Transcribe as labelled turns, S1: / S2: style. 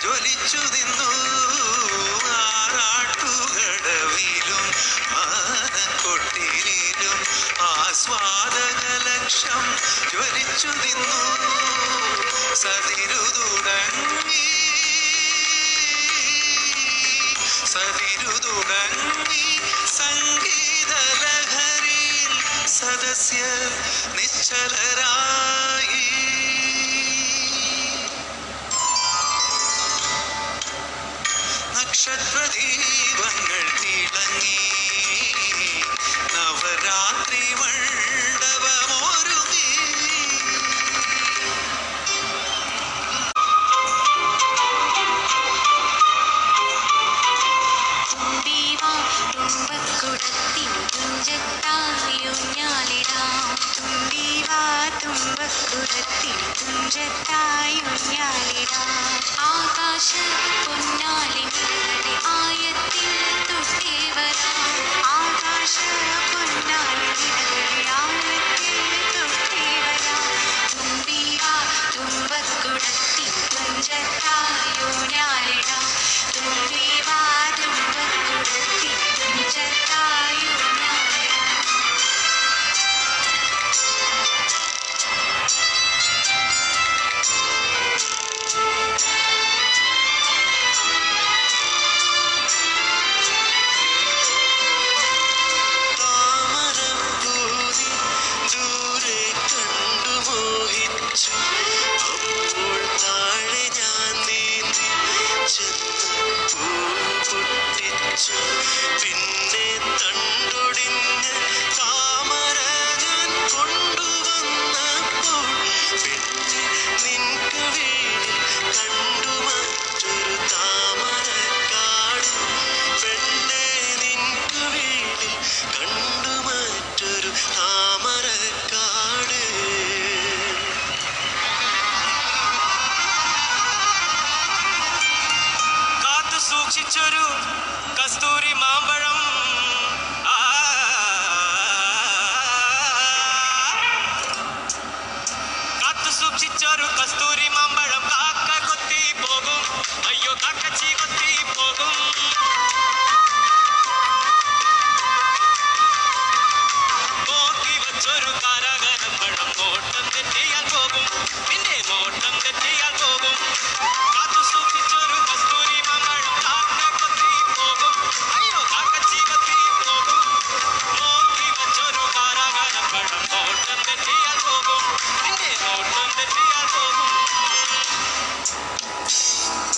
S1: ജ്വലിച്ചു നിന്നു ആറാട്ടുകടവിലും മാനക്കൊട്ടിലും ആസ്വാദക ലക്ഷം ജ്വലിച്ചു നിന്നു സതിരു തുടങ്ങി സതിരു തുടങ്ങി സംഗീതലഹരിയിൽ സദസ്യർ നിശ്ചലരാ
S2: Toyo